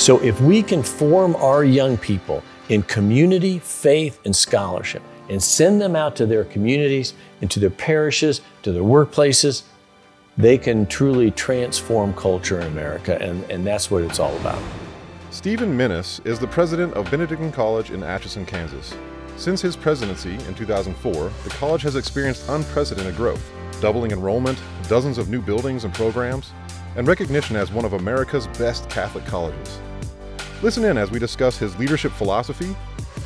So if we can form our young people in community, faith, and scholarship, and send them out to their communities, into their parishes, to their workplaces, they can truly transform culture in America, and, and that's what it's all about. Stephen Minnis is the president of Benedictine College in Atchison, Kansas. Since his presidency in 2004, the college has experienced unprecedented growth, doubling enrollment, dozens of new buildings and programs, and recognition as one of America's best Catholic colleges. Listen in as we discuss his leadership philosophy,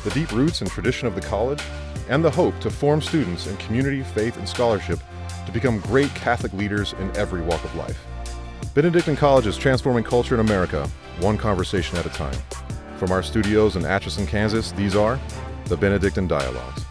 the deep roots and tradition of the college, and the hope to form students in community, faith, and scholarship to become great Catholic leaders in every walk of life. Benedictine College is transforming culture in America, one conversation at a time. From our studios in Atchison, Kansas, these are the Benedictine Dialogues.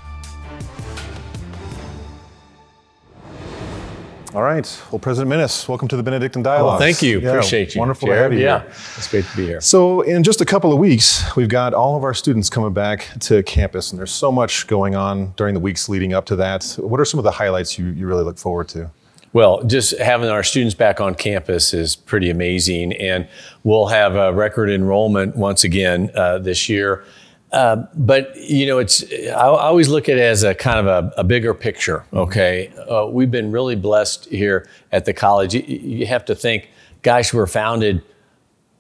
All right. Well, President Minnis, welcome to the Benedictine Dialogue. Well, thank you. Yeah, Appreciate you. Wonderful Jared. to have you yeah, here. it's great to be here. So, in just a couple of weeks, we've got all of our students coming back to campus, and there's so much going on during the weeks leading up to that. What are some of the highlights you, you really look forward to? Well, just having our students back on campus is pretty amazing, and we'll have a record enrollment once again uh, this year. Uh, but you know, it's I, always look at it as a kind of a, a bigger picture. Mm-hmm. Okay, uh, we've been really blessed here at the college. You, you, have to think, gosh, we were founded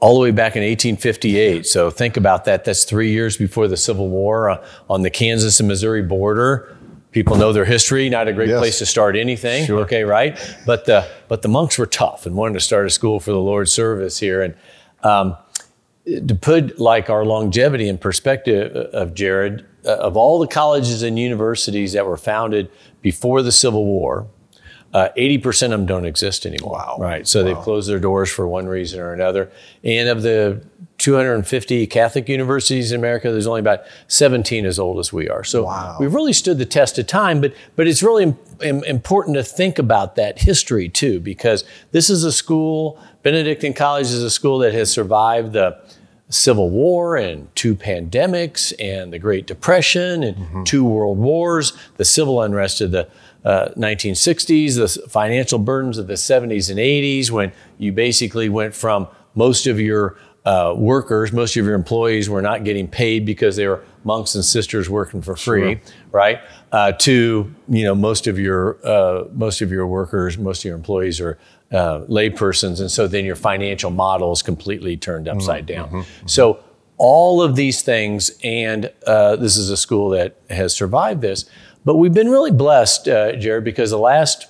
all the way back in 1858. So think about that. That's three years before the Civil War uh, on the Kansas and Missouri border. People know their history. Not a great yes. place to start anything. Sure. Okay, right? But the but the monks were tough and wanted to start a school for the Lord's service here and. Um, to put like our longevity in perspective uh, of Jared, uh, of all the colleges and universities that were founded before the Civil War, uh, 80% of them don't exist anymore. Wow. Right. So wow. they've closed their doors for one reason or another. And of the 250 Catholic universities in America, there's only about 17 as old as we are. So wow. we've really stood the test of time, but, but it's really Im- important to think about that history too, because this is a school, Benedictine College is a school that has survived the Civil War and two pandemics and the Great Depression and mm-hmm. two world wars, the civil unrest of the uh, 1960s, the financial burdens of the 70s and 80s, when you basically went from most of your uh, workers, most of your employees were not getting paid because they were monks and sisters working for free, sure. right? Uh, to you know, most of your uh, most of your workers, most of your employees are uh, laypersons, and so then your financial model is completely turned upside mm-hmm, down. Mm-hmm, mm-hmm. So all of these things, and uh, this is a school that has survived this, but we've been really blessed, uh, Jared, because the last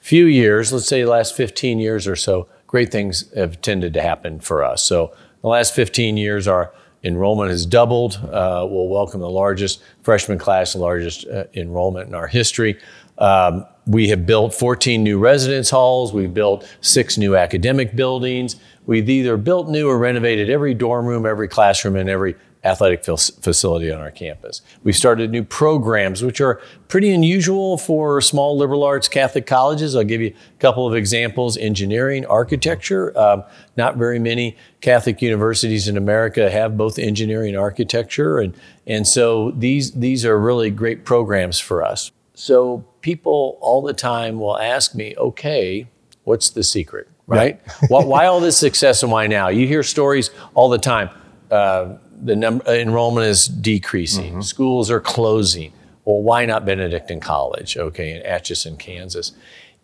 few years, let's say the last 15 years or so, great things have tended to happen for us. So the last 15 years, our enrollment has doubled. Uh, we'll welcome the largest freshman class, the largest uh, enrollment in our history. Um, we have built 14 new residence halls. We've built six new academic buildings. We've either built new or renovated every dorm room, every classroom, and every athletic facility on our campus. We've started new programs, which are pretty unusual for small liberal arts Catholic colleges. I'll give you a couple of examples engineering, architecture. Um, not very many Catholic universities in America have both engineering and architecture. And, and so these, these are really great programs for us. So people all the time will ask me, okay, what's the secret, right? why, why, all this success and why now? You hear stories all the time. Uh, the number, uh, enrollment is decreasing. Mm-hmm. Schools are closing. Well, why not Benedictine College? Okay, in Atchison, Kansas.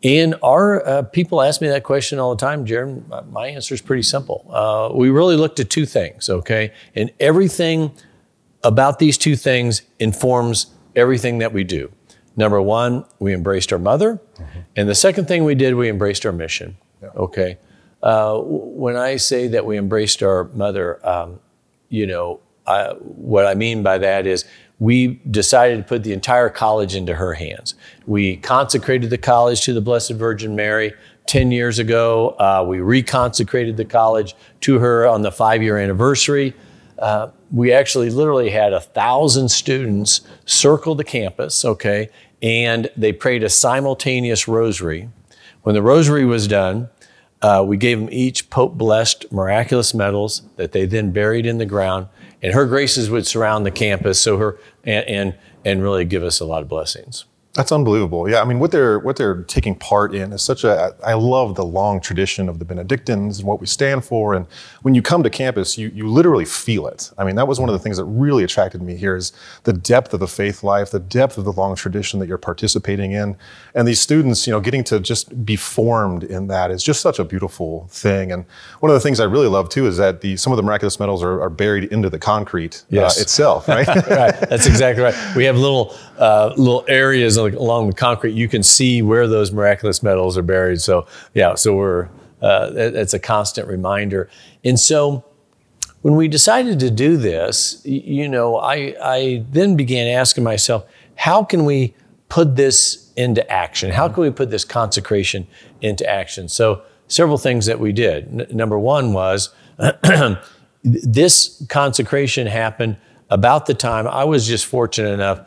And our uh, people ask me that question all the time, Jared. My answer is pretty simple. Uh, we really looked at two things, okay, and everything about these two things informs everything that we do. Number one, we embraced our mother. Mm-hmm. And the second thing we did, we embraced our mission. Yeah. Okay. Uh, when I say that we embraced our mother, um, you know, I, what I mean by that is we decided to put the entire college into her hands. We consecrated the college to the Blessed Virgin Mary 10 years ago. Uh, we reconsecrated the college to her on the five year anniversary. Uh, we actually literally had a thousand students circle the campus, okay, and they prayed a simultaneous rosary. When the rosary was done, uh, we gave them each Pope blessed miraculous medals that they then buried in the ground, and her graces would surround the campus, so her and and, and really give us a lot of blessings. That's unbelievable. Yeah, I mean, what they're what they're taking part in is such a. I love the long tradition of the Benedictines and what we stand for. And when you come to campus, you you literally feel it. I mean, that was one of the things that really attracted me here is the depth of the faith life, the depth of the long tradition that you're participating in, and these students, you know, getting to just be formed in that is just such a beautiful thing. And one of the things I really love too is that the some of the miraculous medals are, are buried into the concrete uh, yes. uh, itself. Right. right. That's exactly right. We have little uh, little areas along the concrete, you can see where those miraculous medals are buried. So yeah, so we're uh, it's a constant reminder. And so when we decided to do this, you know, I I then began asking myself, how can we put this into action? How can we put this consecration into action? So several things that we did. N- number one was this consecration happened about the time I was just fortunate enough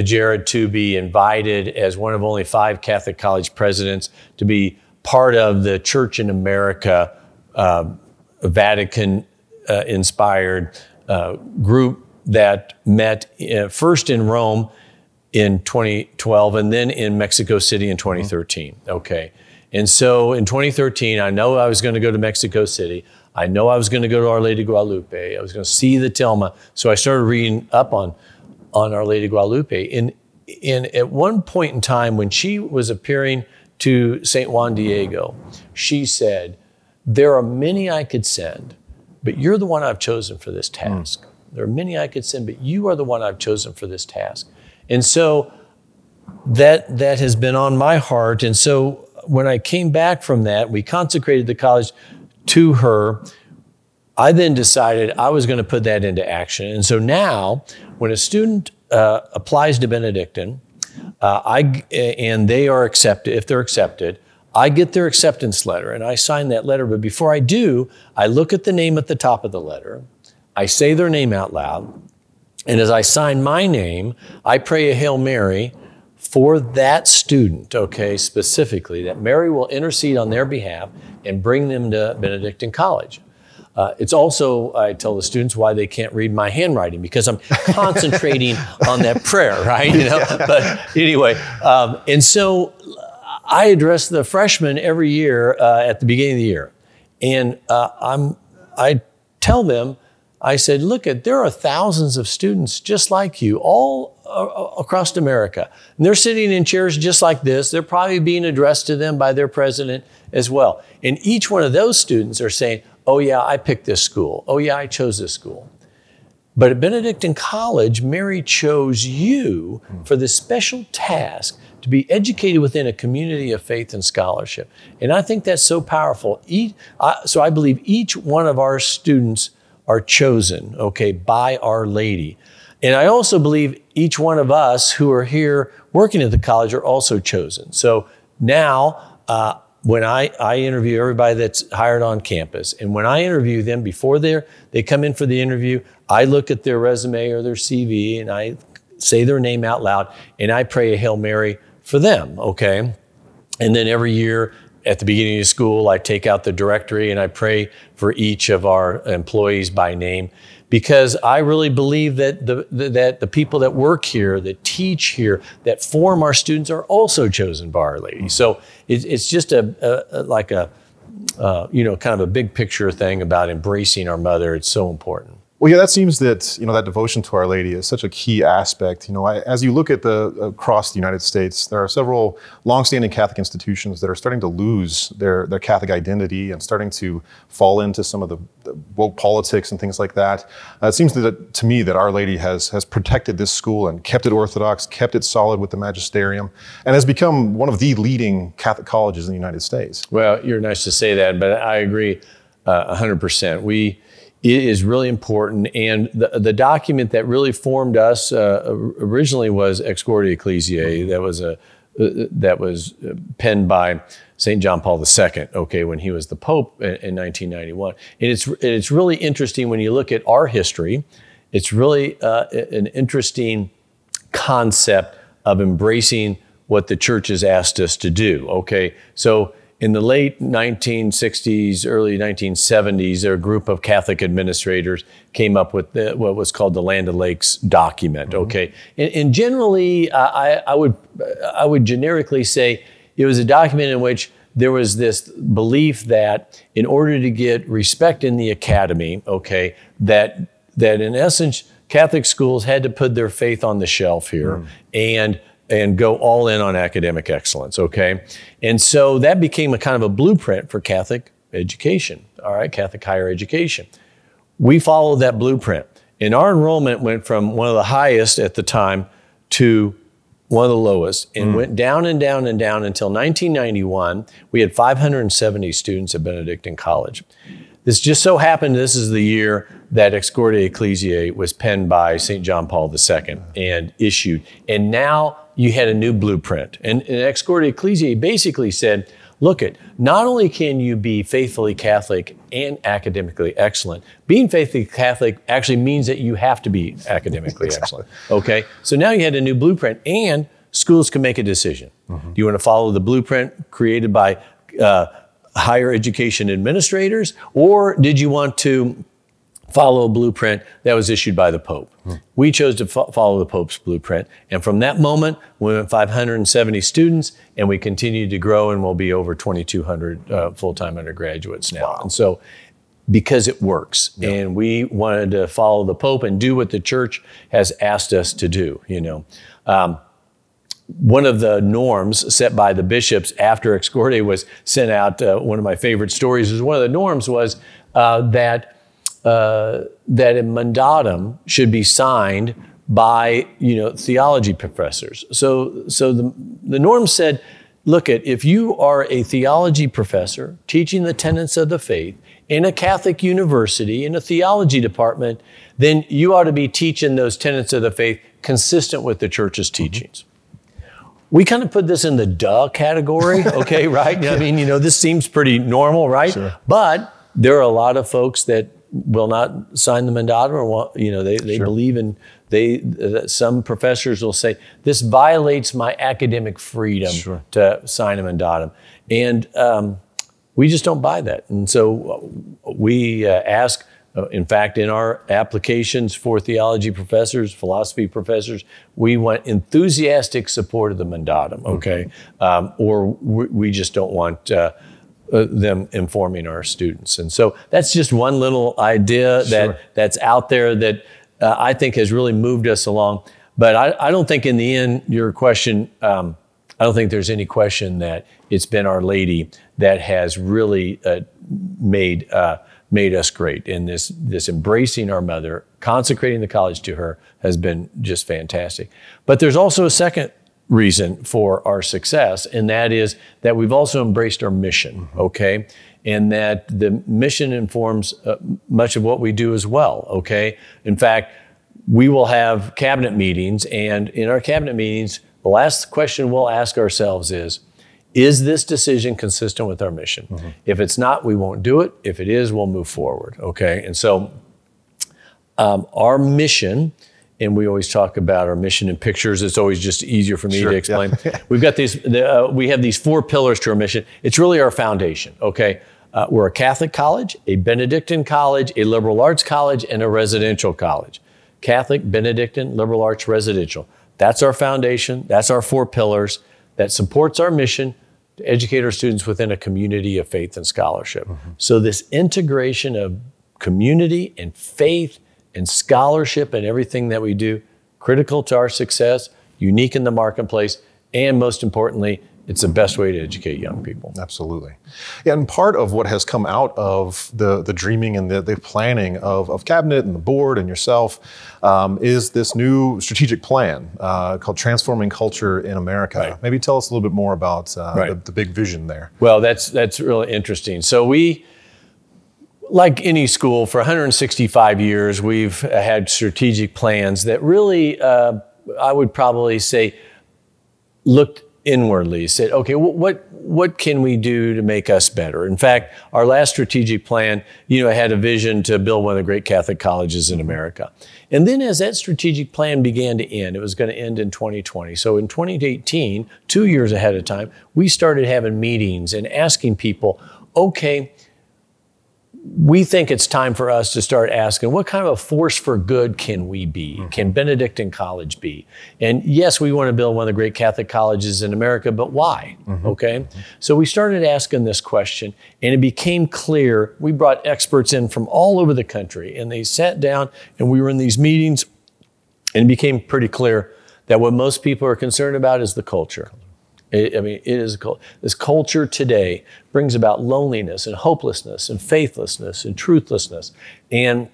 Jared to be invited as one of only five Catholic college presidents to be part of the Church in America uh, Vatican uh, inspired uh, group that met uh, first in Rome in 2012 and then in Mexico City in 2013. Mm-hmm. Okay. And so in 2013, I know I was going to go to Mexico City. I know I was going to go to Our Lady Guadalupe. I was going to see the Tilma. So I started reading up on on Our Lady Guadalupe. And, and at one point in time, when she was appearing to St. Juan Diego, she said, There are many I could send, but you're the one I've chosen for this task. Mm. There are many I could send, but you are the one I've chosen for this task. And so that, that has been on my heart. And so when I came back from that, we consecrated the college to her. I then decided I was going to put that into action. And so now when a student uh, applies to Benedictine, uh, I, and they are accepted, if they're accepted, I get their acceptance letter and I sign that letter. But before I do, I look at the name at the top of the letter. I say their name out loud. And as I sign my name, I pray a Hail Mary for that student, okay, specifically, that Mary will intercede on their behalf and bring them to Benedictine College. Uh, it's also, I tell the students why they can't read my handwriting because I'm concentrating on that prayer, right? You know. Yeah. But anyway, um, and so I address the freshmen every year uh, at the beginning of the year, and uh, I'm I tell them, I said, look at there are thousands of students just like you, all uh, across America, and they're sitting in chairs just like this. They're probably being addressed to them by their president as well, and each one of those students are saying oh, yeah, I picked this school. Oh, yeah, I chose this school. But at Benedictine College, Mary chose you for this special task to be educated within a community of faith and scholarship. And I think that's so powerful. Each, I, so I believe each one of our students are chosen, okay, by Our Lady. And I also believe each one of us who are here working at the college are also chosen. So now, uh, when I, I interview everybody that's hired on campus, and when I interview them before they they come in for the interview, I look at their resume or their CV and I say their name out loud and I pray a Hail Mary for them, okay? And then every year at the beginning of school, I take out the directory and I pray for each of our employees by name because I really believe that the, that the people that work here, that teach here, that form our students are also chosen by Our Lady. So it, it's just a, a, like a, uh, you know, kind of a big picture thing about embracing our mother. It's so important. Well, yeah, that seems that you know that devotion to Our Lady is such a key aspect. You know, I, as you look at the across the United States, there are several longstanding Catholic institutions that are starting to lose their their Catholic identity and starting to fall into some of the, the woke politics and things like that. Uh, it seems that to me that Our Lady has has protected this school and kept it orthodox, kept it solid with the magisterium, and has become one of the leading Catholic colleges in the United States. Well, you're nice to say that, but I agree uh, 100%. We it is really important. And the, the document that really formed us uh, originally was Ex Corde Ecclesiae. That was a uh, that was penned by St. John Paul II. Okay, when he was the Pope in, in 1991. And it's it's really interesting when you look at our history. It's really uh, an interesting concept of embracing what the church has asked us to do. Okay, so in the late 1960s, early 1970s, a group of Catholic administrators came up with the, what was called the Land O'Lakes document. Mm-hmm. Okay, and, and generally, uh, I, I, would I would generically say it was a document in which there was this belief that in order to get respect in the academy, okay, that that in essence Catholic schools had to put their faith on the shelf here mm. and and go all in on academic excellence, okay? And so that became a kind of a blueprint for Catholic education, all right, Catholic higher education. We followed that blueprint. And our enrollment went from one of the highest at the time to one of the lowest and mm. went down and down and down until 1991. We had 570 students at Benedictine College. This just so happened this is the year that Ex Corde Ecclesiae was penned by St. John Paul II and issued. And now you had a new blueprint. And, and Ex Corde Ecclesiae basically said, look at not only can you be faithfully Catholic and academically excellent, being faithfully Catholic actually means that you have to be academically excellent. Okay? So now you had a new blueprint and schools can make a decision. Mm-hmm. Do you want to follow the blueprint created by uh, higher education administrators, or did you want to follow a blueprint that was issued by the Pope? Hmm. We chose to fo- follow the Pope's blueprint, and from that moment, we went 570 students, and we continued to grow, and we'll be over 2,200 uh, full-time undergraduates now. Wow. And so, because it works, and we wanted to follow the Pope and do what the Church has asked us to do. You know. Um, one of the norms set by the bishops after Ex Corde was sent out, uh, one of my favorite stories is one of the norms was uh, that uh, that a mandatum should be signed by you know theology professors. So so the the norm said, look at if you are a theology professor teaching the tenets of the faith in a Catholic university in a theology department, then you ought to be teaching those tenets of the faith consistent with the church's mm-hmm. We kind of put this in the duh category, okay, right? I mean, you know, this seems pretty normal, right? Sure. But there are a lot of folks that will not sign the mandatum or want, you know, they, they sure. believe in, they, uh, some professors will say, this violates my academic freedom sure. to sign a mandatum. And um, we just don't buy that. And so we uh, ask uh, in fact, in our applications for theology professors, philosophy professors, we want enthusiastic support of the mandatum, okay? Mm-hmm. Um, or we, we, just don't want uh, uh, them informing our students. And so that's just one little idea that, sure. that's out there that uh, I think has really moved us along. But I, I don't think in the end, your question, um, I don't think there's any question that it's been Our Lady that has really uh, made uh, made us great. And this this embracing our mother, consecrating the college to her has been just fantastic. But there's also a second reason for our success, and that is that we've also embraced our mission, okay? And that the mission informs uh, much of what we do as well, okay? In fact, we will have cabinet meetings, and in our cabinet meetings, the last question we'll ask ourselves is, is this decision consistent with our mission? Mm-hmm. If it's not, we won't do it. If it is, we'll move forward. Okay. And so um, our mission, and we always talk about our mission in pictures. It's always just easier for me sure, to explain. Yeah. We've got these, uh, we have these four pillars to our mission. It's really our foundation. Okay. Uh, we're a Catholic college, a Benedictine college, a liberal arts college, and a residential college. Catholic, Benedictine, liberal arts, residential. That's our foundation. That's our four pillars that supports our mission to educate our students within a community of faith and scholarship. Mm-hmm. So, this integration of community and faith and scholarship and everything that we do, critical to our success, unique in the marketplace, and most importantly, it's the best way to educate young people. Absolutely. Yeah, and part of what has come out of the, the dreaming and the, the planning of, of cabinet and the board and yourself um, is this new strategic plan uh, called Transforming Culture in America. Right. Maybe tell us a little bit more about uh, right. the, the big vision there. Well, that's, that's really interesting. So we, like any school, for 165 years, we've had strategic plans that really, uh, I would probably say, looked inwardly, said, okay, wh- what what can we do to make us better? In fact, our last strategic plan, you know, had a vision to build one of the great Catholic colleges in America. And then as that strategic plan began to end, it was going to end in 2020. So in 2018, two years ahead of time, we started having meetings and asking people, okay, we think it's time for us to start asking what kind of a force for good can we be? Mm-hmm. Can Benedictine College be? And yes, we want to build one of the great Catholic colleges in America, but why? Mm-hmm. Okay. Mm-hmm. So we started asking this question, and it became clear. We brought experts in from all over the country, and they sat down, and we were in these meetings, and it became pretty clear that what most people are concerned about is the culture. I mean, it is this culture today brings about loneliness and hopelessness and faithlessness and truthlessness. And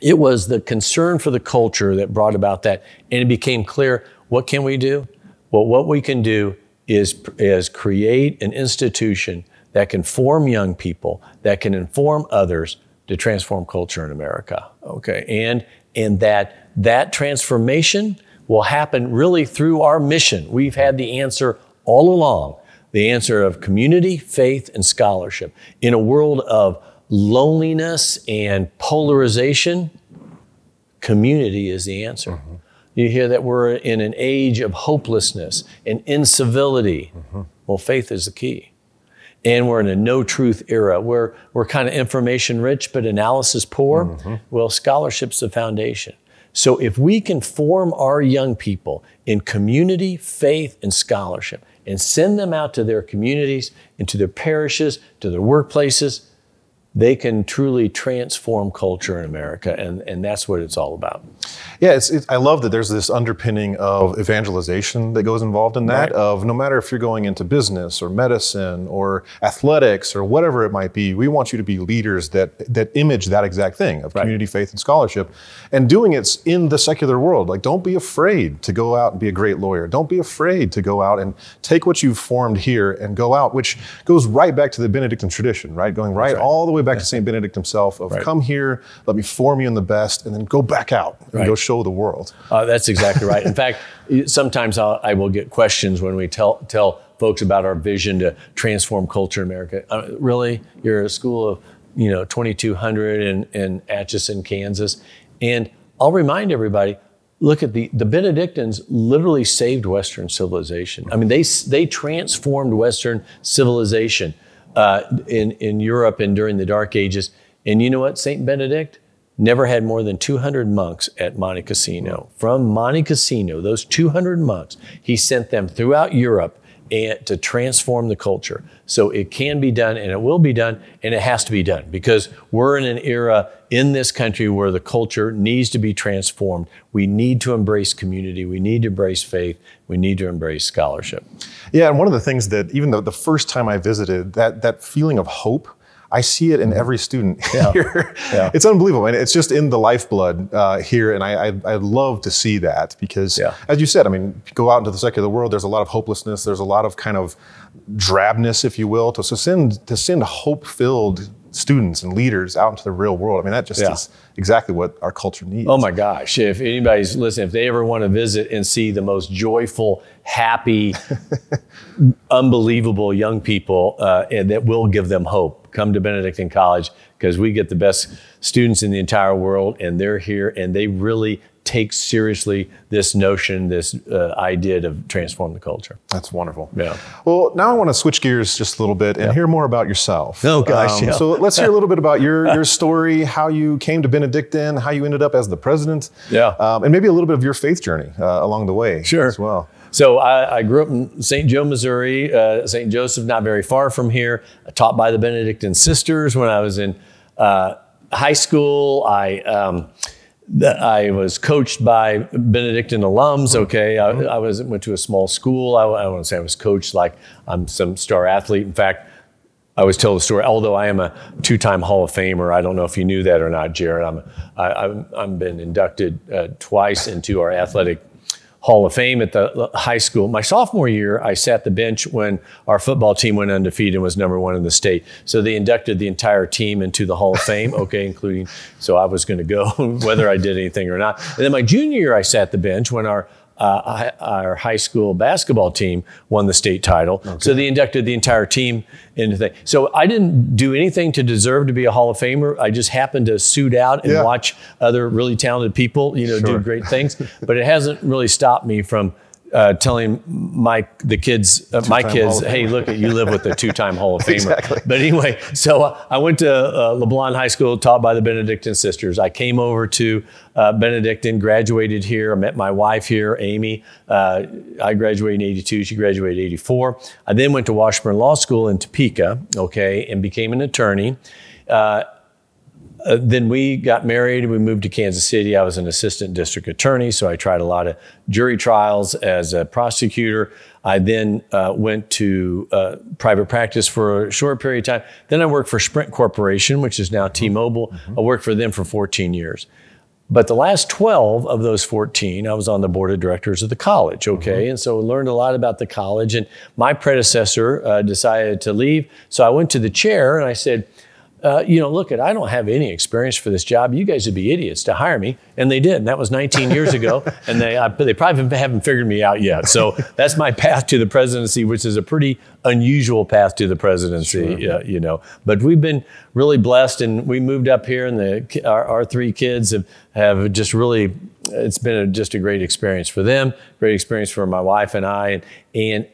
it was the concern for the culture that brought about that. And it became clear what can we do? Well, what we can do is, is create an institution that can form young people, that can inform others to transform culture in America. Okay. And, and that that transformation will happen really through our mission. We've had the answer all along the answer of community, faith, and scholarship. In a world of loneliness and polarization, community is the answer. Mm-hmm. You hear that we're in an age of hopelessness and incivility. Mm-hmm. Well, faith is the key. And we're in a no truth era where we're kind of information rich but analysis poor. Mm-hmm. Well, scholarship's the foundation. So if we can form our young people in community, faith, and scholarship, and send them out to their communities, into their parishes, to their workplaces, they can truly transform culture in America, and, and that's what it's all about. Yeah, it's, it, I love that there's this underpinning of evangelization that goes involved in that. Right. Of no matter if you're going into business or medicine or athletics or whatever it might be, we want you to be leaders that that image that exact thing of right. community, faith, and scholarship, and doing it in the secular world. Like, don't be afraid to go out and be a great lawyer. Don't be afraid to go out and take what you've formed here and go out, which goes right back to the Benedictine tradition, right? Going right, right. all the way way back to St. Benedict himself of right. come here, let me form you in the best, and then go back out and right. go show the world. Uh, that's exactly right. In fact, sometimes I'll, I will get questions when we tell, tell folks about our vision to transform culture in America. Uh, really? You're a school of, you know, 2,200 in, in Atchison, Kansas. And I'll remind everybody, look at the the Benedictines literally saved Western civilization. I mean, they they transformed Western civilization uh, in, in Europe and during the Dark Ages. And you know what? St. Benedict never had more than 200 monks at Monte Cassino. From Monte Cassino, those 200 monks, he sent them throughout Europe and to transform the culture. So it can be done and it will be done and it has to be done because we're in an era in this country where the culture needs to be transformed. We need to embrace community, we need to embrace faith, we need to embrace scholarship. Yeah, and one of the things that even though the first time I visited, that that feeling of hope I see it in every student yeah. here. Yeah. It's unbelievable. And it's just in the lifeblood uh, here. And I, I, I, love to see that because, yeah. as you said, I mean, go out into the secular world, there's a lot of hopelessness, there's a lot of kind of drabness, if you will. To, so send, to send hope filled students and leaders out into the real world. I mean, that just is exactly what our culture needs. Oh my gosh. If anybody's listening, if they ever want to visit and see the most joyful, happy, unbelievable young people, uh, and that will give them hope, come to Benedictine College because we get the best students in the entire world and they're here and they really take seriously this notion, this uh, idea to transform the culture. That's wonderful. Yeah. Well, now I want to switch gears just a little bit and yeah. hear more about yourself. Oh gosh. Um, yeah. So let's hear a little bit about your your story, how you came to Benedictine, how you ended up as the president. Yeah. Um, and maybe a little bit of your faith journey uh, along the way. Sure. As well. So I, I, grew up in St. Joe, Missouri, uh, St. Joseph, not very far from here. I taught by the Benedictine sisters when I was in uh, high school. I um, I was coached by Benedictine alums. Okay, I, I was went to a small school. I, I want to say I was coached like I'm some star athlete. In fact, I always tell the story. Although I am a two-time Hall of Famer, I don't know if you knew that or not, Jared. I'm I, I'm, I'm been inducted uh, twice into our athletic Hall of Fame at the high school. My sophomore year, I sat the bench when our football team went undefeated and was number one in the state. So they inducted the entire team into the Hall of Fame, okay, including, so I was going to go whether I did anything or not. And then my junior year, I sat the bench when our uh, our high school basketball team won the state title. Okay. So they inducted the entire team into the. So I didn't do anything to deserve to be a Hall of Famer. I just happened to suit out and yeah. watch other really talented people, you know, sure. do great things. but it hasn't really stopped me from uh, telling my the kids, uh, my kids, hey, look, you live with a two-time Hall of Famer. exactly. But anyway, so uh, I went to uh, LeBlond High School, taught by the Benedictine sisters. I came over to uh, Benedictine, graduated here. I met my wife here, Amy. Uh, I graduated in '82. She graduated in '84. I then went to Washburn Law School in Topeka, okay, and became an attorney. Uh, then we got married. We moved to Kansas City. I was an assistant district attorney, so I tried a lot of jury trials as a prosecutor. I then uh, went to uh, private practice for a short period of time. Then I worked for Sprint Corporation, which is now mm-hmm. T-Mobile. Mm-hmm. I worked for them for 14 years. But the last 12 of those 14, I was on the board of directors of the college, okay? Mm-hmm. And so I learned a lot about the college. And my predecessor uh, decided to leave. So I went to the chair and I said, uh, you know, look at, I don't have any experience for this job. You guys would be idiots to hire me. And they did. And that was 19 years ago. And they, they probably haven't figured me out yet. So that's my path to the presidency, which is a pretty unusual path to the presidency, sure. uh, you know. But we've been really blessed and we moved up here and the, our, our three kids have, have just really, it's been a, just a great experience for them, great experience for my wife and I. And, and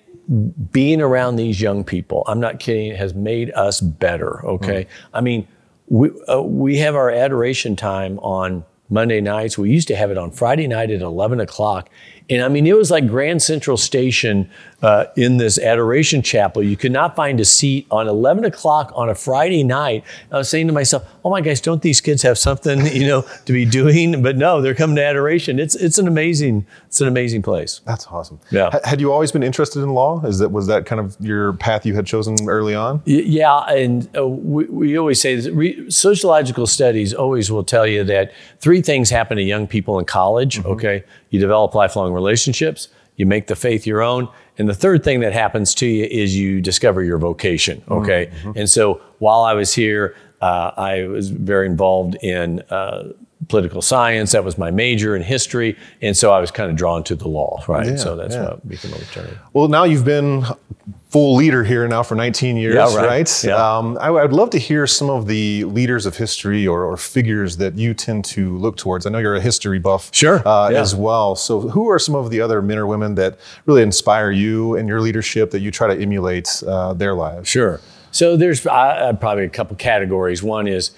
being around these young people, I'm not kidding, has made us better. Okay. Mm. I mean, we, uh, we have our adoration time on Monday nights. We used to have it on Friday night at 11 o'clock. And I mean, it was like Grand Central Station uh, in this adoration chapel. You could not find a seat on 11 o'clock on a Friday night. I was saying to myself, "Oh my gosh, don't these kids have something you know to be doing?" But no, they're coming to adoration. It's it's an amazing it's an amazing place. That's awesome. Yeah. H- had you always been interested in law? Is that was that kind of your path you had chosen early on? Y- yeah, and uh, we, we always say this, re- sociological studies always will tell you that three things happen to young people in college. Mm-hmm. Okay, you develop lifelong relationships, you make the faith your own, and the third thing that happens to you is you discover your vocation. Okay, mm-hmm. and so while I was here, uh, I was very involved in uh, political science. That was my major in history, and so I was kind of drawn to the law. Right, yeah, so that's yeah. what became an attorney. Well, now you've been full leader here now for 19 years, yeah, right? right? Yeah. Um, I, would love to hear some of the leaders of history or, or, figures that you tend to look towards. I know you're a history buff sure. Uh, yeah. as well. So, who are some of the other men or women that really inspire you and your leadership that you try to emulate uh, their lives? Sure. So, there's uh, probably a couple categories. One is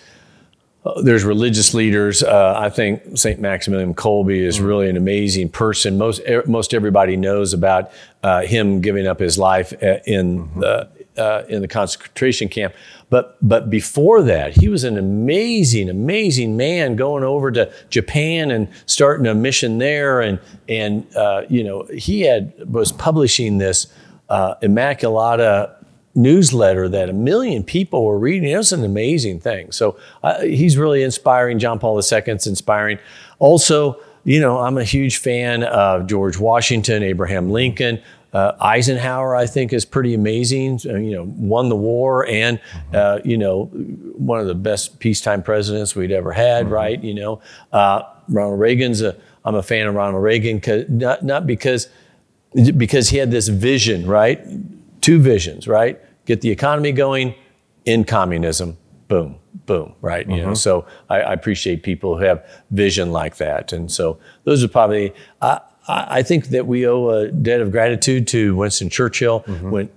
there's religious leaders. Uh, I think St. Maximilian Kolbe is mm-hmm. really an amazing person. Most most everybody knows about uh, him giving up his life uh, in mm-hmm. the uh, in the concentration camp. But but before that, he was an amazing, amazing man going over to Japan and starting a mission there. And and uh, you know he had was publishing this uh, Immaculata newsletter that a million people were reading. It was an amazing thing. So uh, he's really inspiring. John Paul II's inspiring. Also, you know, I'm a huge fan of George Washington, Abraham Lincoln. Uh, Eisenhower, I think, is pretty amazing. Uh, you know, won the war and, mm-hmm. uh, you know, one of the best peacetime presidents we'd ever had, mm-hmm. right? You know, uh, Ronald Reagan's a, I'm a fan of Ronald Reagan, not, not because, because he had this vision, right? Two visions, right? Get the economy going in communism, boom, boom, right? Mm-hmm. You know, mm-hmm. so I, I, appreciate people who have vision like that, and so those are probably. I, I think that we owe a debt of gratitude to Winston Churchill mm-hmm. when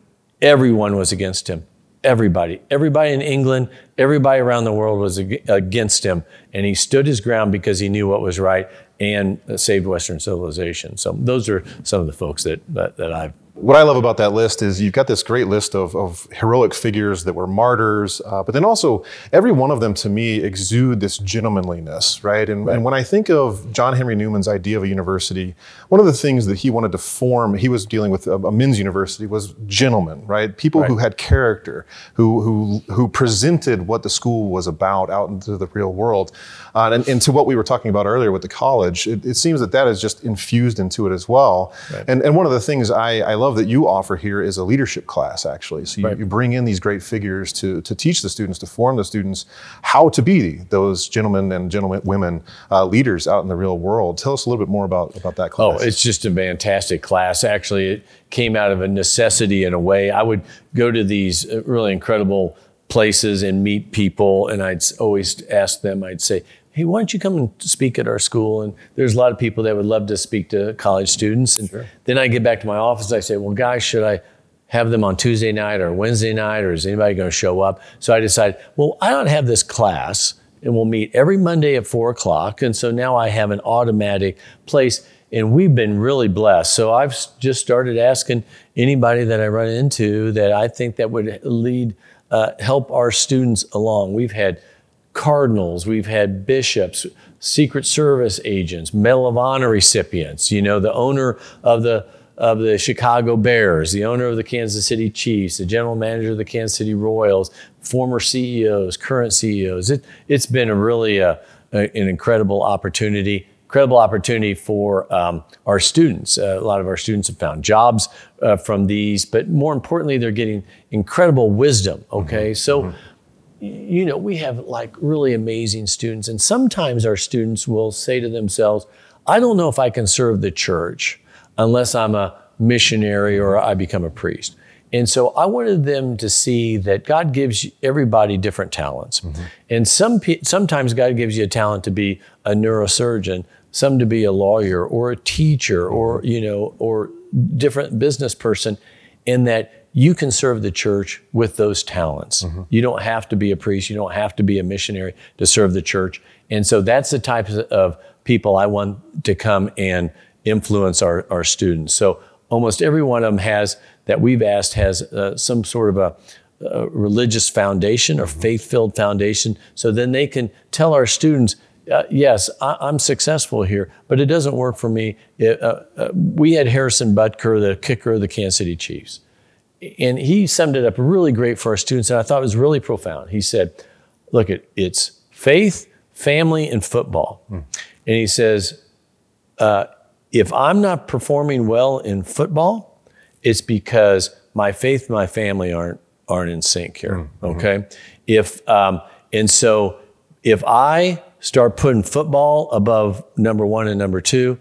everyone was against him. Everybody, everybody in England, everybody around the world was against him, and he stood his ground because he knew what was right and saved Western civilization. So those are some of the folks that that, that I've what I love about that list is you've got this great list of, of heroic figures that were martyrs, uh, but then also every one of them to me exude this gentlemanliness, right? And, right? and, when I think of John Henry Newman's idea of a university, one of the things that he wanted to form, he was dealing with a, a men's university, was gentlemen, right? People right. who had character, who, who, who presented what the school was about out into the real world. Uh, and, and, to what we were talking about earlier with the college, it, it, seems that that is just infused into it as well. Right. And, and one of the things I, I love that you offer here is a leadership class, actually. So you, Right. you bring in these great figures to, to teach the students, to form the students how to be those gentlemen and gentlemen women uh, leaders out in the real world. Tell us a little bit more about, about that class. Oh, it's just a fantastic class. Actually, it came out of a necessity in a way. I would go to these uh, really incredible places and meet people, and I'd always ask them, I'd say, Hey, why don't you come and speak at our school? And there's a lot of people that would love to speak to college students. And then I get back to my office, I say, Well, guys, should I have them on Tuesday night or Wednesday night, or is anybody going to show up? So I decide, well, I don't have this class, and we'll meet every Monday at four o'clock. And so now I have an automatic place, and we've been really blessed. So I've just started asking anybody that I run into that I think that would lead, uh, help our students along. We've had cardinals, we've had bishops, Secret Service agents, Medal of Honor recipients. You know, the owner of the of the Chicago Bears, the owner of the Kansas City Chiefs, the general manager of the Kansas City Royals, former CEOs, current CEOs. It, it's been a really a, a- an incredible opportunity. Incredible opportunity for um, our students. Uh, a lot of our students have found jobs uh, from these, but more importantly, they're getting incredible wisdom. Okay, so you know, we have like really amazing students, and sometimes our students will say to themselves, I don't know if I can serve the church unless I'm a missionary or I become a priest. And so I wanted them to see that God gives everybody different talents. Mm-hmm. And some sometimes God gives you a talent to be a neurosurgeon, some to be a lawyer or a teacher or, mm-hmm. you know, or different business person in that you can serve the church with those talents. You don't have to be a priest, you don't have to be a missionary to serve the church. And so that's the type of people I want to come and influence our, our students. So almost every one of them has, that we've asked, has uh, some sort of a, a religious foundation or faith filled foundation. So then they can tell our students, uh, yes, I, I'm successful here, but it doesn't work for me. It, uh, uh, we had Harrison Butker, the kicker of the Kansas City Chiefs and he summed it up really great for our students, and I thought it was really profound. He said, "Look, it, it's faith, family, and football." And he says, uh, "If I'm not performing well in football, it's because my faith, and my family aren't aren't in sync here. Okay, if um, and so if I start putting football above number one and number two."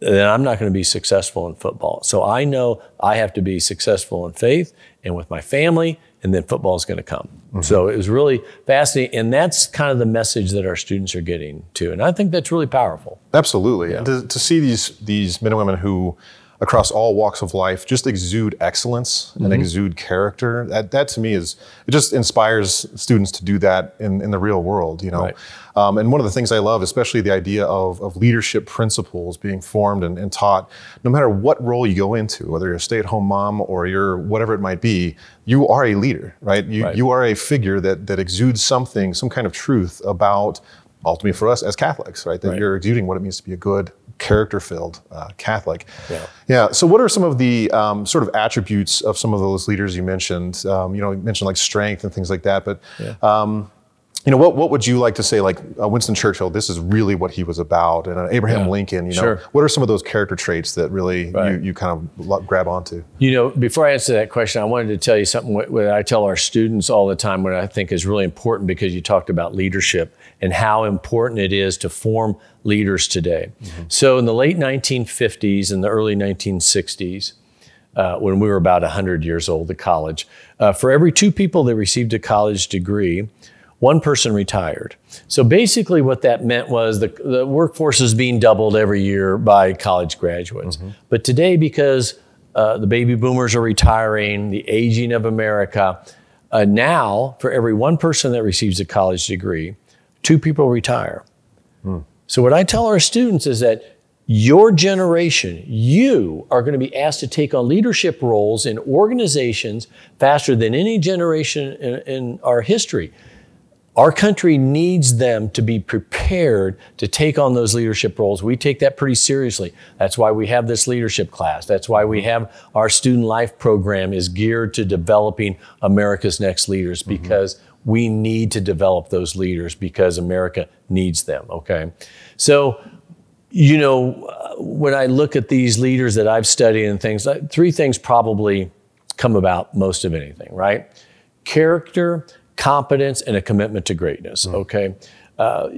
Then I'm not going to be successful in football. So I know I have to be successful in faith and with my family, and then football is going to come. Mm-hmm. So it was really fascinating. And that's kind of the message that our students are getting to. And I think that's really powerful. Absolutely. And to, to see these these men and women who, across all walks of life, just exude excellence and exude character. That that to me is it just inspires students to do that in, in the real world. You know. Right. Um, and one of the things I love, especially the idea of, of leadership principles being formed and, and taught, no matter what role you go into, whether you're a stay-at-home mom or you're whatever it might be, you are a leader, right? You, Right. you are a figure that, that exudes something, some kind of truth about, ultimately for us as Catholics, right? That Right. you're exuding what it means to be a good, character-filled uh, Catholic. Yeah. Yeah. So, what are some of the um, sort of attributes of some of those leaders you mentioned? Um, you know, you mentioned like strength and things like that, but um, you know, what, what would you like to say, like uh, Winston Churchill, this is really what he was about, and uh, Abraham Yeah, Lincoln, you know, sure. what are some of those character traits that really Right. you, you kind of grab onto? You know, before I answer that question, I wanted to tell you something what I tell our students all the time, what I think is really important because you talked about leadership and how important it is to form leaders today. So, in the late 1950s and the early 1960s, uh, when we were about 100 years old at college, uh, for every two people that received a college degree, one person retired. So basically, what that meant was the, the workforce is being doubled every year by college graduates. But today, because uh, the baby boomers are retiring, the aging of America, uh, now for every one person that receives a college degree, two people retire. Hmm. So, what I tell our students is that your generation, you are going to be asked to take on leadership roles in organizations faster than any generation in, in our history. Our country needs them to be prepared to take on those leadership roles. We take that pretty seriously. That's why we have this leadership class. That's why we have our student life program is geared to developing America's next leaders mm-hmm. because we need to develop those leaders because America needs them, okay? So you know, when I look at these leaders that I've studied and things, three things probably come about most of anything, right? Character, competence, and a commitment to greatness, mm. okay? Uh,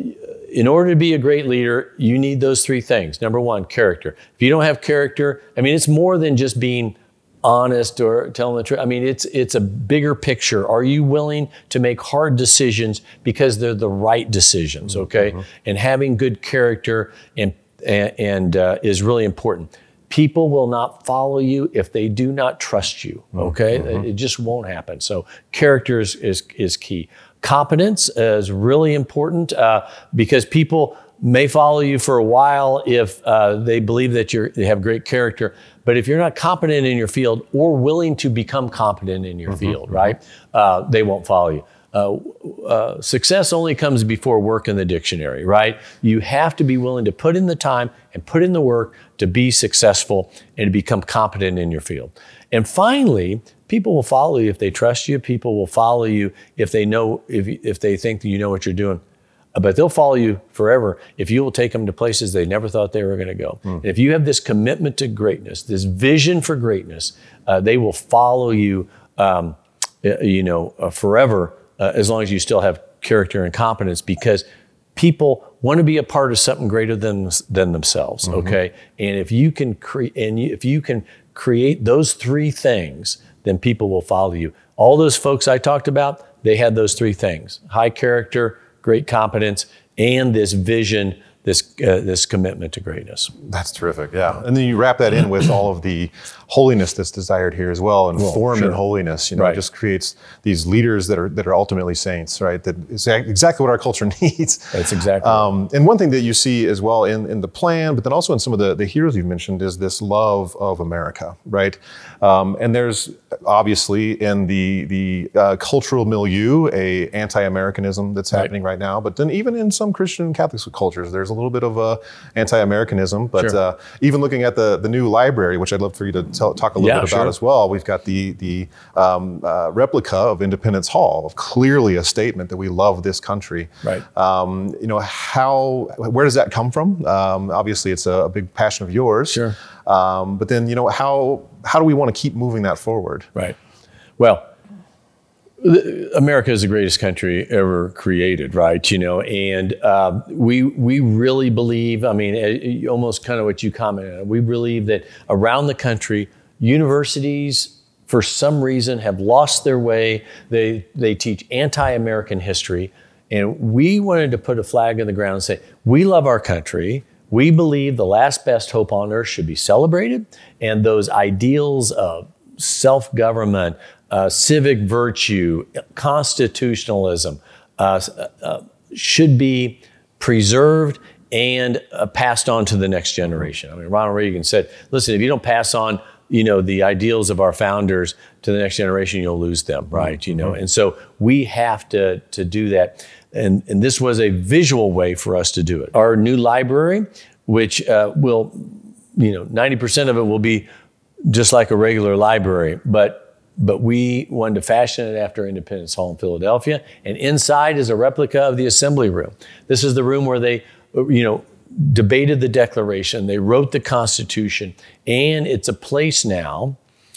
in order to be a great leader, you need those three things. Number one, character. If you don't have character, I mean, it's more than just being honest or telling the truth. I mean, it's it's a bigger picture. Are you willing to make hard decisions because they're the right decisions? Mm-hmm. Okay, mm-hmm. and having good character and and, uh, is really important. People will not follow you if they do not trust you. Mm-hmm. Okay, mm-hmm. it just won't happen. So character is is, is key. Competence is really important uh, because people may follow you for a while if uh, they believe that you have great character. But if you're not competent in your field or willing to become competent in your mm-hmm, field, mm-hmm. right, uh, they won't follow you. Uh, uh, success only comes before work in the dictionary, right? You have to be willing to put in the time and put in the work to be successful and to become competent in your field. And finally, people will follow you if they trust you. People will follow you if they know, if, if they think that you know what you're doing but they'll follow you forever if you will take them to places they never thought they were going to go. Mm. if you have this commitment to greatness, this vision for greatness, uh, they will follow you, um, you know, uh, forever uh, as long as you still have character and competence because people want to be a part of something greater than than themselves. Mm-hmm. Okay, and if you can create and you, if you can create those three things, then people will follow you. All those folks I talked about, they had those three things: high character great competence, and this vision this uh, this commitment to greatness. That's terrific. Yeah, and then you wrap that in with all of the holiness that's desired here as well, and well, form sure. in holiness. You know, right. just creates these leaders that are that are ultimately saints. Right. That is exactly what our culture needs. That's exactly. Um, and one thing that you see as well in in the plan, but then also in some of the the heroes you've mentioned, is this love of America. Right. Um, and there's obviously in the the uh, cultural milieu a anti-Americanism that's happening right now, but then even in some Christian and Catholic cultures, there's a little bit of a anti-Americanism. But sure. uh, even looking at the the new library, which I'd love for you to tell, talk a little yeah, bit about as well, we've got the the um, uh, replica of Independence Hall, of clearly a statement that we love this country. Right. Um, you know how where does that come from? Um, obviously, it's a, a, big passion of yours. Sure. Um, but then you know how how do we want to keep moving that forward? Right. Well, America is the greatest country ever created, right? You know, and uh, we we really believe. I mean, eh, almost kind of what you commented on. We believe that around the country, universities, for some reason, have lost their way. They they teach anti-American history, and we wanted to put a flag in the ground and say we love our country. We believe the last best hope on earth should be celebrated, and those ideals of self government, uh, civic virtue, constitutionalism uh, uh, should be preserved and uh, passed on to the next generation. I mean, Ronald Reagan said, "Listen, if you don't pass on, you know, the ideals of our founders to the next generation, you'll lose them, right? You know, mm-hmm. and so we have to to do that." And, and this was a visual way for us to do it. Our new library, which uh, will, you know, 90% of it will be just like a regular library, but but we wanted to fashion it after Independence Hall in Philadelphia. And inside is a replica of the assembly room. This is the room where they, you know, debated the Declaration, they wrote the Constitution, and it's a place now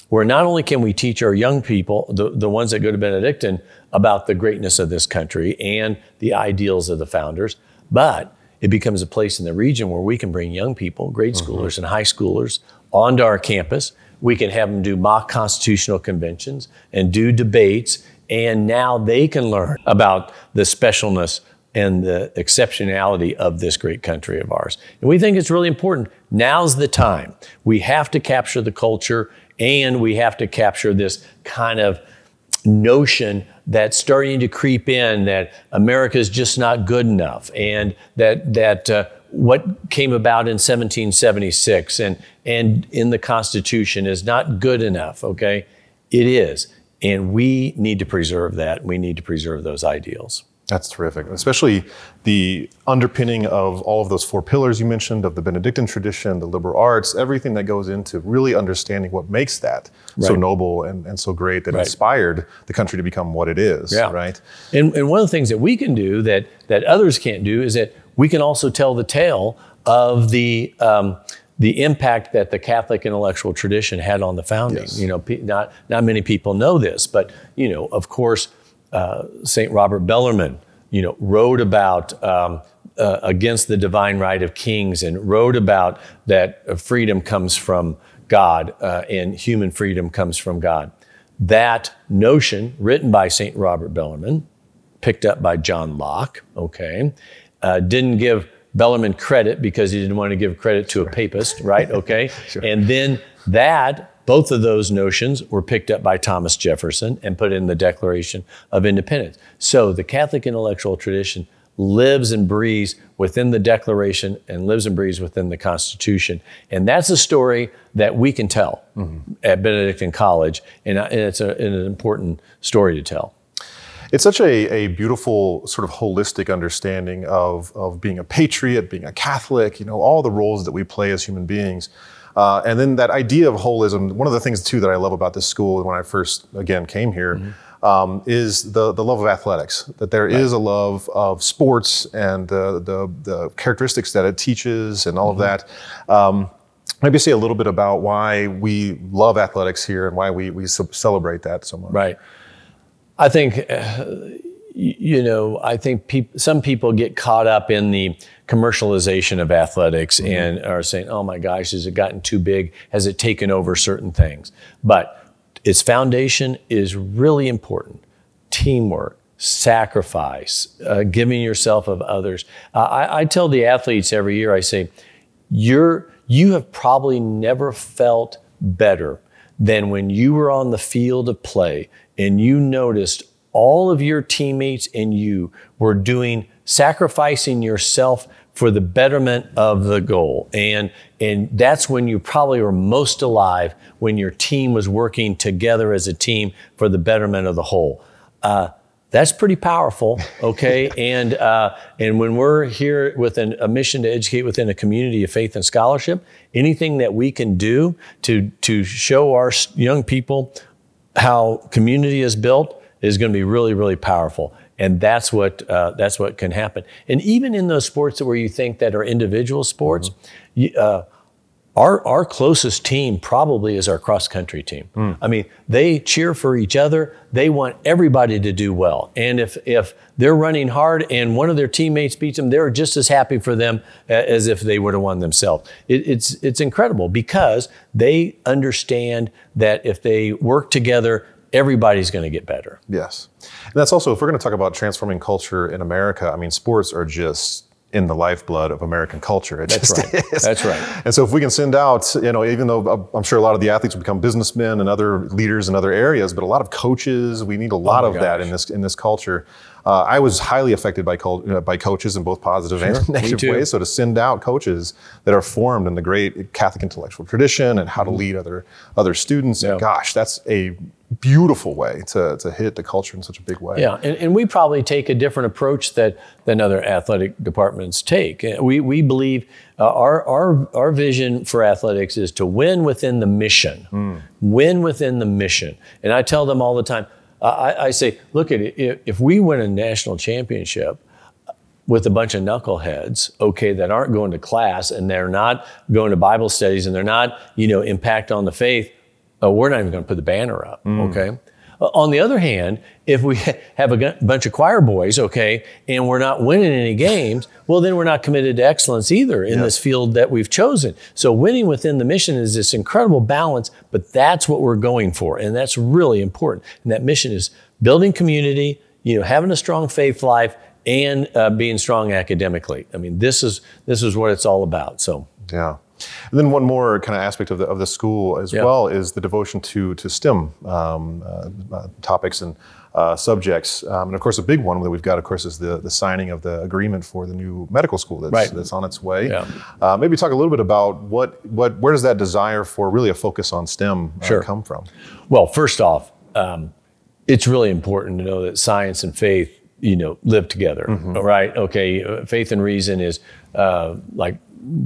where not only can we teach our young people, the, the ones that go to Benedictine, about the greatness of this country and the ideals of the founders, but it becomes a place in the region where we can bring young people, grade mm-hmm. schoolers and high schoolers, onto our campus we can have them do mock constitutional conventions and do debates, and now they can learn about the specialness and the exceptionality of this great country of ours. And we think it's really important. Now's the time. We have to capture the culture and we have to capture this kind of notion that's starting to creep in that America is just not good enough and that that uh, what came about in 1776 and, and in the Constitution is not good enough, okay? It is. And we need to preserve that. We need to preserve those ideals. That's terrific, especially the underpinning of all of those four pillars you mentioned of the Benedictine tradition, the liberal arts, everything that goes into really understanding what makes that right. so noble and, and so great that right. inspired the country to become what it is. Yeah. Right. And, and one of the things that we can do that that others can't do is that we can also tell the tale of the um, the impact that the Catholic intellectual tradition had on the founding. Yes. You know, not not many people know this, but you know, of course, uh, Saint Robert Bellarmine, you know, wrote about. Um, uh, against the divine right of kings and wrote about that uh, freedom comes from God uh, and human freedom comes from God. That notion, written by St. Robert Bellarmine, picked up by John Locke, okay, uh, didn't give Bellarmine credit because he didn't want to give credit to a papist, right? Okay. And then that, both of those notions were picked up by Thomas Jefferson and put in the Declaration of Independence. So the Catholic intellectual tradition lives and breathes within the Declaration and lives and breathes within the Constitution. And that's a story that we can tell at Benedictine College, and, uh, and it's a, an important story to tell. It's such a, a beautiful sort of holistic understanding of, of being a patriot, being a Catholic, you know, all the roles that we play as human beings. Uh, and then that idea of holism, one of the things too that I love about this school when I first, again, came here, um, is the, the love of athletics, that there is a love of sports and the, the, the characteristics that it teaches and all of that. Um, maybe say a little bit about why we love athletics here and why we, we celebrate that so much. Right. I think, uh, you know, I think peop- some people get caught up in the commercialization of athletics and are saying, oh my gosh, has it gotten too big? Has it taken over certain things? But its foundation is really important teamwork, sacrifice, uh, giving yourself of others. Uh, I, I tell the athletes every year, I say, you're, you have probably never felt better than when you were on the field of play and you noticed all of your teammates and you were doing sacrificing yourself for the betterment of the goal and and that's when you probably were most alive when your team was working together as a team for the betterment of the whole uh, that's pretty powerful, okay? and uh, and when we're here with an, a mission to educate within a community of faith and scholarship, anything that we can do to to show our young people how community is built is going to be really really powerful. And that's what uh, that's what can happen. And even in those sports where you think that are individual sports, you, uh, our, our closest team probably is our cross country team. Hmm. I mean, they cheer for each other. They want everybody to do well. And if, if they're running hard and one of their teammates beats them, they're just as happy for them as if they would have won themselves. It, it's, it's incredible because they understand that if they work together, everybody's going to get better. Yes. And that's also, if we're going to talk about transforming culture in America, I mean, sports are just in the lifeblood of American culture. It That's just right. is. That's right. And so if we can send out, you know, even though uh, I'm sure a lot of the athletes will become businessmen and other leaders in other areas, but a lot of coaches, we need a lot Oh of that in this in this culture. Uh, I was highly affected by cult, uh, by coaches in both positive and negative ways. So to send out coaches that are formed in the great Catholic intellectual tradition and how to lead other other students, Mm-hmm. Yeah. gosh, that's a beautiful way to, to hit the culture in such a big way. Yeah, and, and we probably take a different approach that than other athletic departments take. Uh, We we believe uh, our our our vision for athletics is to win within the mission, win within the mission. And I tell them all the time. uh, I, I say, look at it. If, if we win a national championship, with a bunch of knuckleheads, okay, that aren't going to class and they're not going to Bible studies and they're not, you know, impact on the faith, uh, we're not even going to put the banner up, okay? Uh, on the other hand, if we have a bunch of choir boys, okay, and we're not winning any games, well, then we're not committed to excellence either in this field that we've chosen. So winning within the mission is this incredible balance, but that's what we're going for, and that's really important. And that mission is building community, you know, having a strong faith life, and uh, being strong academically. I mean, this is this is what it's all about. So Yeah. And then one more kind of aspect of the of the school as Yeah. well is the devotion to to STEM um, uh, uh, topics and uh, subjects. Um, and of course, a big one that we've got, of course, is the the signing of the agreement for the new medical school that's Right. that's on its way. Yeah. Uh, maybe talk a little bit about what what where does that desire for really a focus on STEM uh, Sure. come from? Well, first off, um, it's really important to know that science and faith, you know, live together. Right? Okay. Faith and reason is uh, like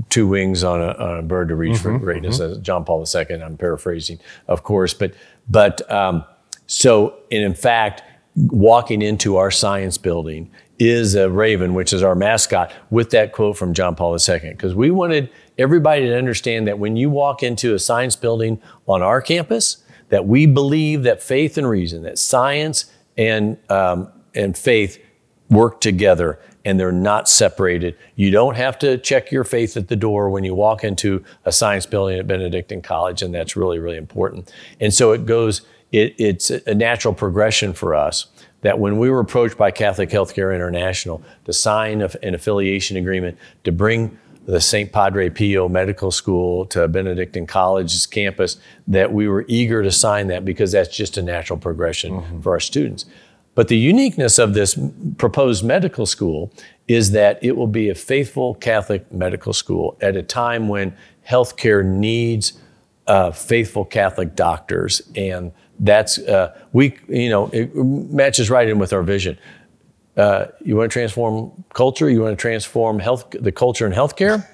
two wings on a, on a bird to reach for greatness. As John Paul II. I'm paraphrasing, of course, but but um, so and in fact, walking into our science building is a raven, which is our mascot, with that quote from John Paul II. Because we wanted everybody to understand that when you walk into a science building on our campus, that we believe that faith and reason, that science and, um, and faith work together and they're not separated. You don't have to check your faith at the door when you walk into a science building at Benedictine College, and that's really, really important. And so it goes, it, it's a natural progression for us that when we were approached by Catholic Healthcare International to sign an affiliation agreement to bring the St. Padre Pio Medical School to Benedictine College's campus, that we were eager to sign that because that's just a natural progression mm-hmm. for our students. But the uniqueness of this proposed medical school is that it will be a faithful Catholic medical school at a time when healthcare needs uh, faithful Catholic doctors. And that's, uh, we, you know, it matches right in with our vision. Uh, you want to transform culture? You want to transform health, the culture in healthcare?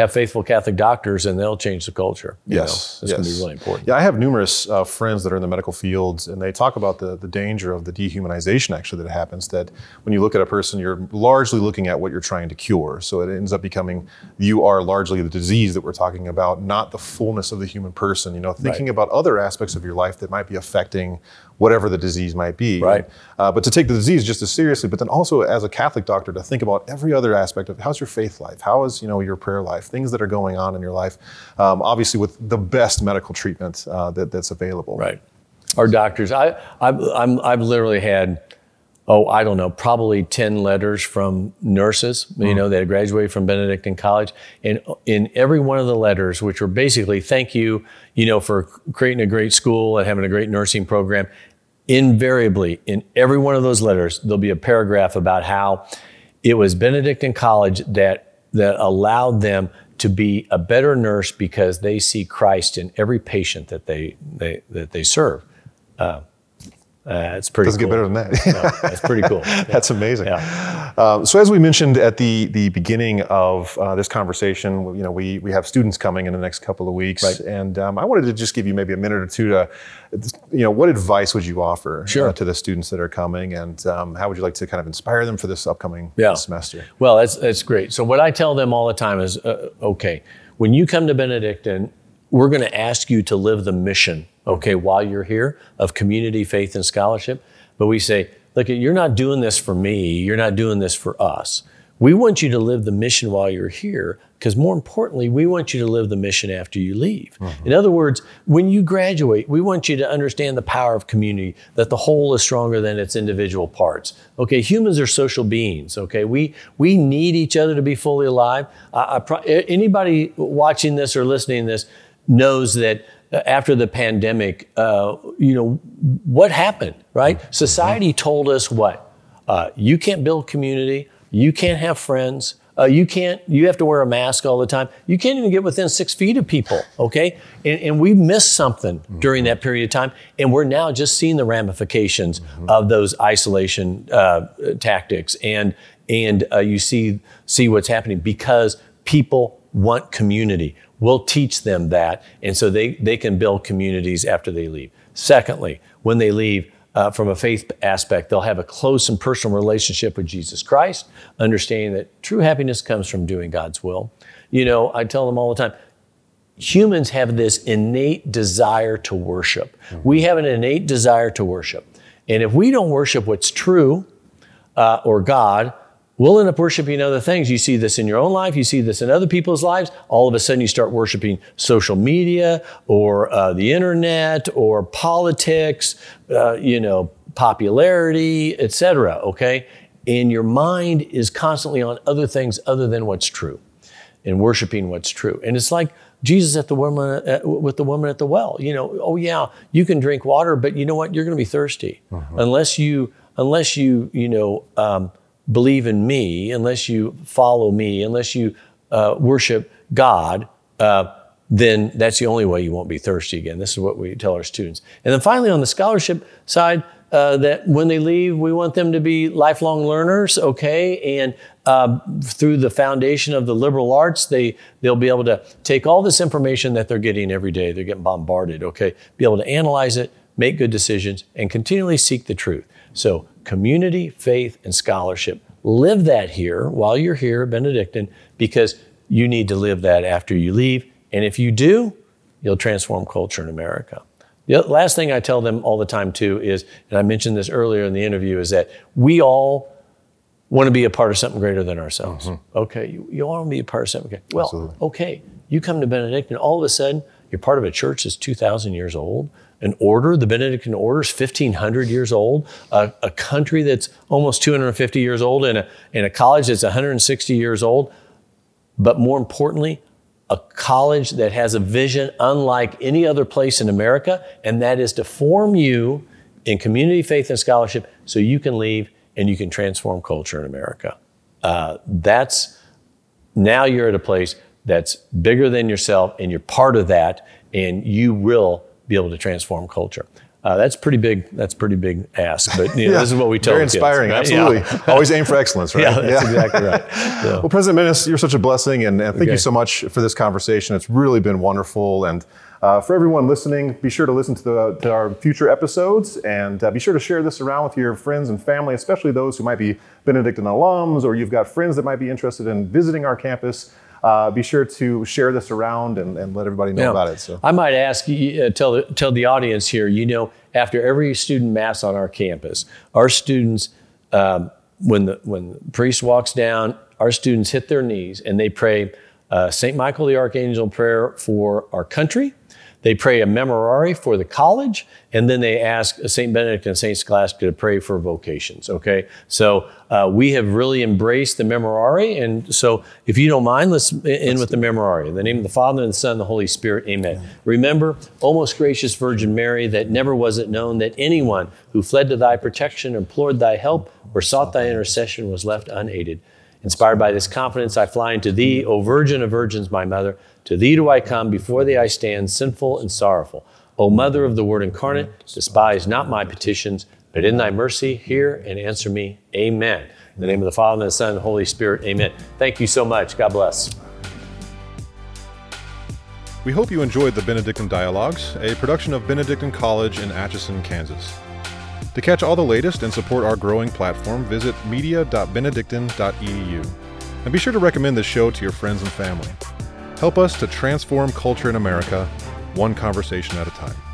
Have faithful Catholic doctors, and they'll change the culture. yes, know? it's yes. going to be really important. Yeah, I have numerous uh, friends that are in the medical fields, and they talk about the the danger of the dehumanization actually that happens. That when you look at a person, you're largely looking at what you're trying to cure. So it ends up becoming you are largely the disease that we're talking about, not the fullness of the human person. You know, thinking right. about other aspects of your life that might be affecting whatever the disease might be. Right. Uh, but to take the disease just as seriously, but then also as a Catholic doctor to think about every other aspect of how's your faith life, how is you know your prayer life, things that are going on in your life, um, obviously with the best medical treatment uh, that, that's available. Right. Our doctors, I, I've, I'm, I've literally had oh, I don't know, probably 10 letters from nurses, mm-hmm. you know, that graduated from Benedictine College. And in every one of the letters, which were basically thank you, you know, for creating a great school and having a great nursing program, invariably in every one of those letters, there'll be a paragraph about how it was Benedictine College that, that allowed them to be a better nurse because they see Christ in every patient that they, they, that they serve. Uh, uh, it's pretty. Doesn't cool. get better than that. no, that's pretty cool. Yeah. That's amazing. Yeah. Um, so as we mentioned at the the beginning of uh, this conversation, you know, we we have students coming in the next couple of weeks, right. and um, I wanted to just give you maybe a minute or two to, you know, what advice would you offer sure. uh, to the students that are coming, and um, how would you like to kind of inspire them for this upcoming yeah. semester? Well, that's that's great. So what I tell them all the time is, uh, okay, when you come to Benedictine, we're going to ask you to live the mission, okay, while you're here of community, faith, and scholarship. But we say, look, you're not doing this for me. You're not doing this for us. We want you to live the mission while you're here, because more importantly, we want you to live the mission after you leave. Mm-hmm. In other words, when you graduate, we want you to understand the power of community, that the whole is stronger than its individual parts. Okay, humans are social beings. Okay, we we need each other to be fully alive. I, I, anybody watching this or listening to this knows that after the pandemic, uh, you know, what happened, right? Mm-hmm. Society told us what? Uh, you can't build community. You can't have friends. Uh, you can't, you have to wear a mask all the time. You can't even get within six feet of people, okay? And, and we missed something mm-hmm. during that period of time. And we're now just seeing the ramifications mm-hmm. of those isolation uh, tactics. And, and uh, you see, see what's happening because people want community. We'll teach them that, and so they, they can build communities after they leave. Secondly, when they leave, uh, from a faith aspect, they'll have a close and personal relationship with Jesus Christ, understanding that true happiness comes from doing God's will. You know, I tell them all the time, humans have this innate desire to worship. Mm-hmm. We have an innate desire to worship. And if we don't worship what's true uh, or God, we'll end up worshiping other things. You see this in your own life, you see this in other people's lives. All of a sudden, you start worshiping social media or uh, the internet or politics, uh, you know, popularity, etc. Okay, and your mind is constantly on other things other than what's true, and worshiping what's true. And it's like Jesus at the woman uh, with the woman at the well. You know, oh yeah, you can drink water, but you know what? You're going to be thirsty uh-huh. unless you unless you you know. Um, believe in me, unless you follow me, unless you uh, worship God, uh, then that's the only way you won't be thirsty again. This is what we tell our students. And then finally, on the scholarship side, uh, that when they leave, we want them to be lifelong learners, okay? And uh, through the foundation of the liberal arts, they, they'll be able to take all this information that they're getting every day, they're getting bombarded, okay? Be able to analyze it, make good decisions, and continually seek the truth. So, community, faith, and scholarship. Live that here while you're here, Benedictine, because you need to live that after you leave. And if you do, you'll transform culture in America. The last thing I tell them all the time, too, is, and I mentioned this earlier in the interview, is that we all want to be a part of something greater than ourselves. Mm-hmm. Okay, you, you want to be a part of something. Okay. Well, Absolutely. okay, you come to Benedictine, all of a sudden, you're part of a church that's 2,000 years old, an order, the Benedictine order is 1,500 years old, a, a, country that's almost 250 years old, and a, and a college that's 160 years old. But more importantly, a college that has a vision unlike any other place in America, and that is to form you in community, faith, and scholarship so you can leave and you can transform culture in America. Uh, that's now you're at a place that's bigger than yourself, and you're part of that, and you will be able to transform culture. Uh, that's pretty big. That's pretty big ask, but you know, yeah, this is what we tell. You. Very inspiring, kids, right? absolutely. Yeah. Always aim for excellence, right? Yeah, that's yeah. exactly right. Well, President Minnis, you're such a blessing, and, and thank okay. you so much for this conversation. It's really been wonderful, and uh, for everyone listening, be sure to listen to, the, to our future episodes, and uh, be sure to share this around with your friends and family, especially those who might be Benedictine alums, or you've got friends that might be interested in visiting our campus uh, be sure to share this around and, and let everybody know about it. So I might ask you, uh, tell the, tell the audience here. You know, after every student mass on our campus, our students, um, when the when the priest walks down, our students hit their knees and they pray uh, Saint Michael the Archangel prayer for our country they pray a memorare for the college, and then they ask St. Benedict and St. Scholastica to pray for vocations, okay? So uh, we have really embraced the memorare, and so if you don't mind, let's end with the memorare. In the name of the Father, and the Son, and the Holy Spirit, amen. amen. Remember, O most gracious Virgin Mary, that never was it known that anyone who fled to thy protection, implored thy help, or sought thy intercession was left unaided. Inspired by this confidence, I fly into thee, O Virgin of Virgins, my mother. To thee do I come, before thee I stand, sinful and sorrowful. O Mother of the Word incarnate, despise not my petitions, but in thy mercy hear and answer me. Amen. In the name of the Father, and the Son, and the Holy Spirit, amen. Thank you so much. God bless. We hope you enjoyed the Benedictine Dialogues, a production of Benedictine College in Atchison, Kansas. To catch all the latest and support our growing platform, visit media.benedictine.edu. And be sure to recommend this show to your friends and family. Help us to transform culture in America, one conversation at a time.